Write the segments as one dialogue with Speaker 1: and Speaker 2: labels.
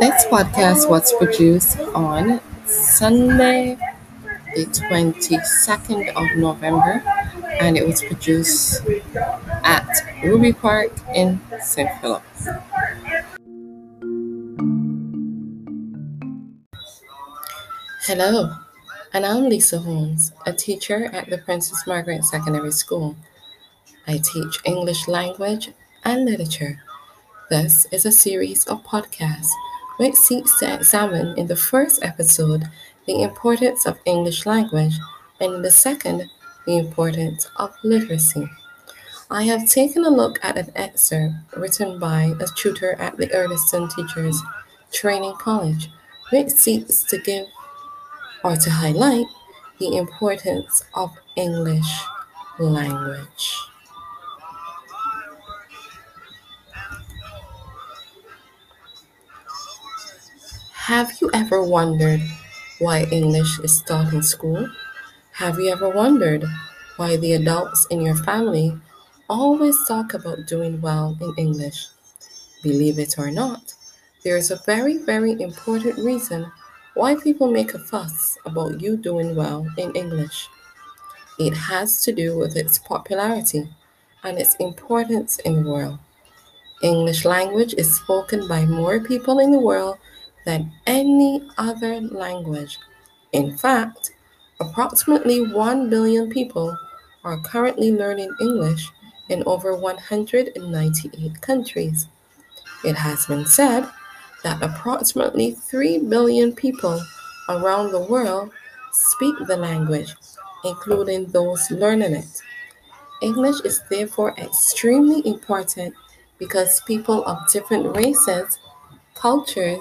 Speaker 1: This podcast was produced on Sunday, the 22nd of November, and it was produced at Ruby Park in St. Philip. Hello, and I'm Lisa Holmes, a teacher at the Princess Margaret Secondary School. I teach English language and literature. This is a series of podcasts which seeks to examine in the first episode the importance of English language and in the second the importance of literacy. I have taken a look at an excerpt written by a tutor at the Erdiston Teachers Training College which seeks to give or to highlight the importance of English language. Have you ever wondered why English is taught in school? Have you ever wondered why the adults in your family always talk about doing well in English? Believe it or not, there is a very, very important reason why people make a fuss about you doing well in English. It has to do with its popularity and its importance in the world. English language is spoken by more people in the world than any other language. In fact, approximately 1 billion people are currently learning English in over 198 countries. It has been said that approximately 3 billion people around the world speak the language, including those learning it. English is therefore extremely important because people of different races, cultures,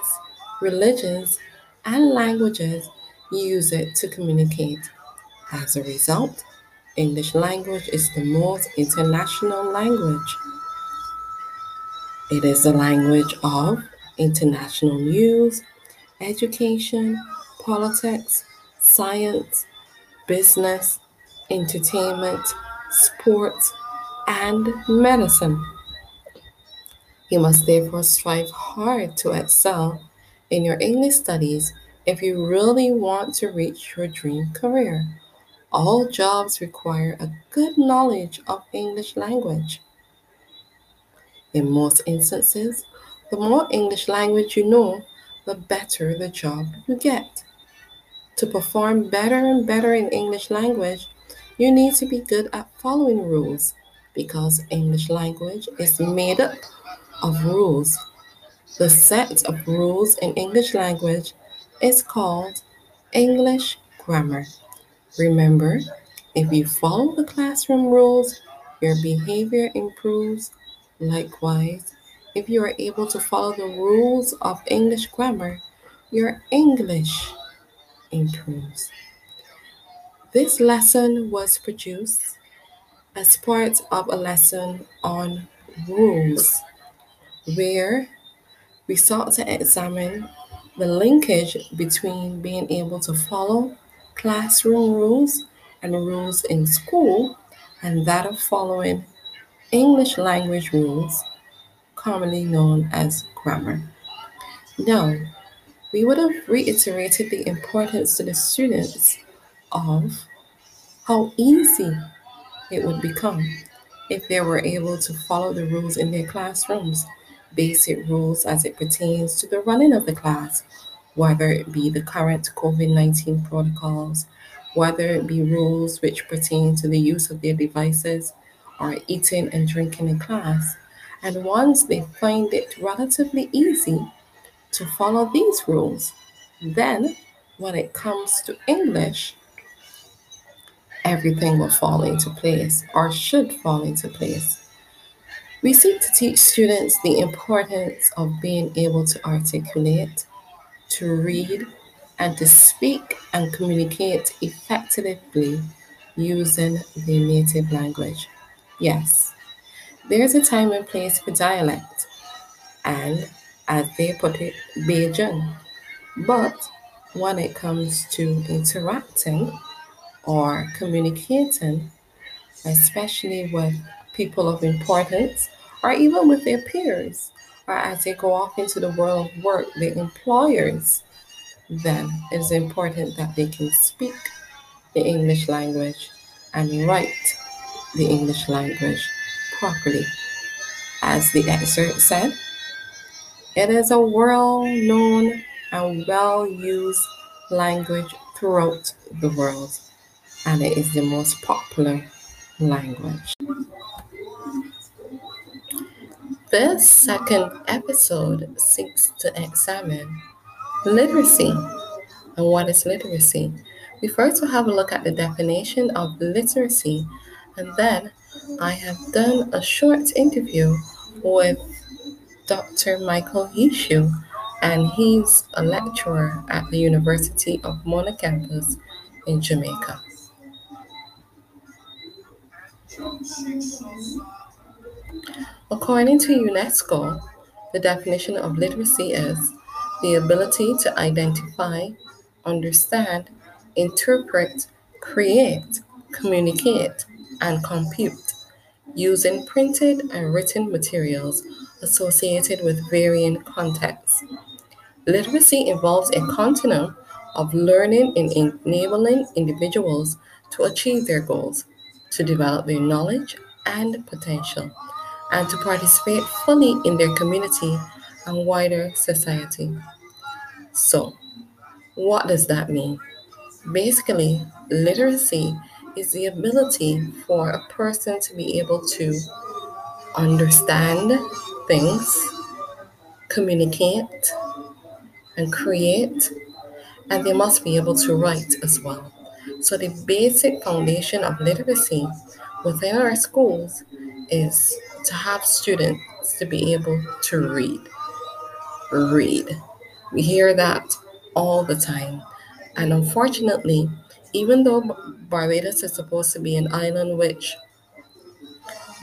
Speaker 1: religions, and languages use it to communicate. As a result, English language is the most international language. It is the language of international news, education, politics, science, business, entertainment, sports, and medicine. You must therefore strive hard to excel in your English studies if you really want to reach your dream career. All jobs require a good knowledge of English language. In most instances, the more English language you know, the better the job you get. To perform better and better in English language, you need to be good at following rules because English language is made up of rules the set of rules in English language is called English grammar. Remember, if you follow the classroom rules, your behavior improves. Likewise, if you are able to follow the rules of English grammar, your English improves. This lesson was produced as part of a lesson on rules, where we sought to examine the linkage between being able to follow classroom rules and rules in school and that of following English language rules, commonly known as grammar. Now, we would have reiterated the importance to the students of how easy it would become if they were able to follow the rules in their classrooms basic rules as it pertains to the running of the class, whether it be the current COVID 19 protocols, whether it be rules which pertain to the use of their devices or eating and drinking in class. And once they find it relatively easy to follow these rules, then when it comes to English, everything will fall into place or should fall into place. We seek to teach students the importance of being able to articulate, to read, and to speak and communicate effectively using their native language. Yes, there's a time and place for dialect, and as they put it, Bajan. But when it comes to interacting or communicating, especially with people of importance, or even with their peers, or as they go off into the world of work, their employers, then it is important that they can speak the English language and write the English language properly. As the excerpt said, it is a well known and well used language throughout the world, and it is the most popular language. This second episode seeks to examine literacy. And what is literacy? We first will have a look at the definition of literacy, and then I have done a short interview with Dr. Michael Yishu, and he's a lecturer at the University of Mona campus in Jamaica. According to UNESCO, the definition of literacy is the ability to identify, understand, interpret, create, communicate, and compute using printed and written materials associated with varying contexts. Literacy involves a continuum of learning and enabling individuals to achieve their goals, to develop their knowledge and potential, and to participate fully in their community and wider society. So, what does that mean? Basically, literacy is the ability for a person to be able to understand things, communicate, and create, and they must be able to write as well. So, the basic foundation of literacy within our schools is to have students to be able to read. Read. We hear that all the time. And unfortunately, even though Barbados is supposed to be an island which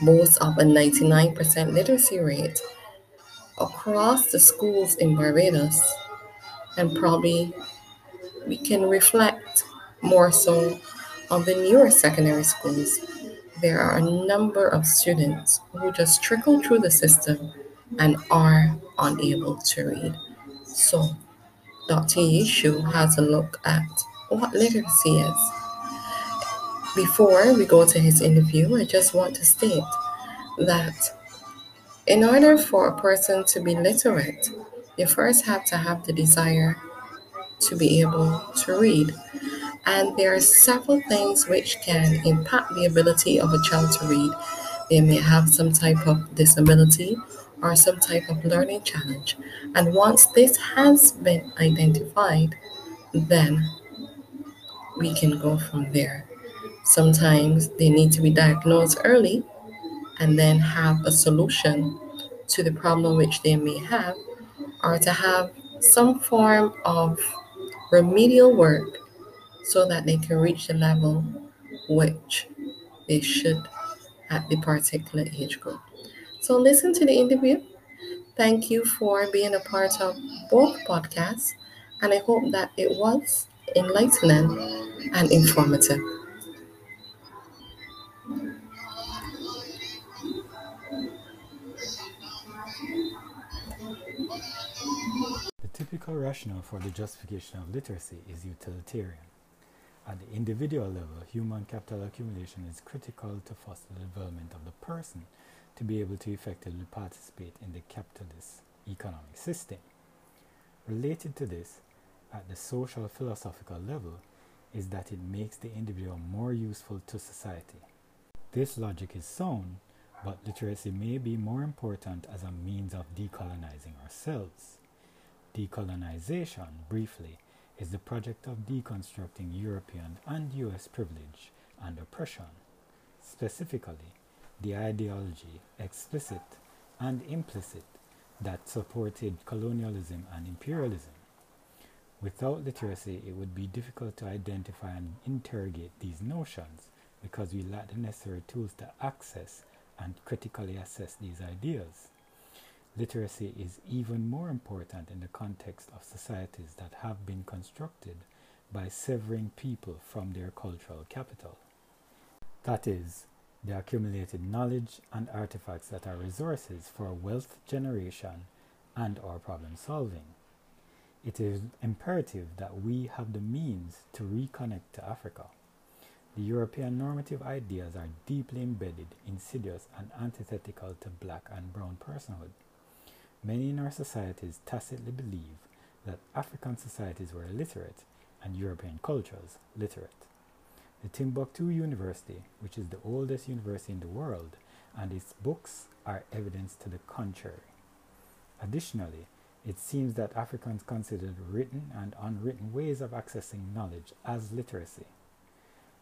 Speaker 1: boasts of a 99% literacy rate, across the schools in Barbados, and probably we can reflect more so on the newer secondary schools, there are a number of students who just trickle through the system and are unable to read. So, Dr. Yishu has a look at what literacy is. Before we go to his interview, I just want to state that in order for a person to be literate, you first have to have the desire to be able to read. And there are several things which can impact the ability of a child to read. They may have some type of disability or some type of learning challenge. And once this has been identified, then we can go from there. Sometimes they need to be diagnosed early and then have a solution to the problem which they may have, or to have some form of remedial work so that they can reach the level which they should at the particular age group. So listen to the interview. Thank you for being a part of both podcasts, and I hope that it was enlightening and informative.
Speaker 2: The typical rationale for the justification of literacy is utilitarian. At the individual level, human capital accumulation is critical to foster the development of the person to be able to effectively participate in the capitalist economic system. Related to this, at the social philosophical level, is that it makes the individual more useful to society. This logic is sound, but literacy may be more important as a means of decolonizing ourselves. Decolonization, briefly, is the project of deconstructing European and US privilege and oppression. Specifically, the ideology, explicit and implicit, that supported colonialism and imperialism. Without literacy, it would be difficult to identify and interrogate these notions because we lack the necessary tools to access and critically assess these ideas. Literacy is even more important in the context of societies that have been constructed by severing people from their cultural capital. That is, the accumulated knowledge and artifacts that are resources for wealth generation and or problem solving. It is imperative that we have the means to reconnect to Africa. The European normative ideas are deeply embedded, insidious, and antithetical to black and brown personhood. Many in our societies tacitly believe that African societies were illiterate and European cultures literate. The Timbuktu University, which is the oldest university in the world, and its books are evidence to the contrary. Additionally, it seems that Africans considered written and unwritten ways of accessing knowledge as literacy.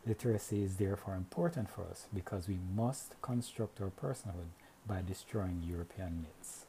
Speaker 2: Literacy is therefore important for us because we must construct our personhood by destroying European myths.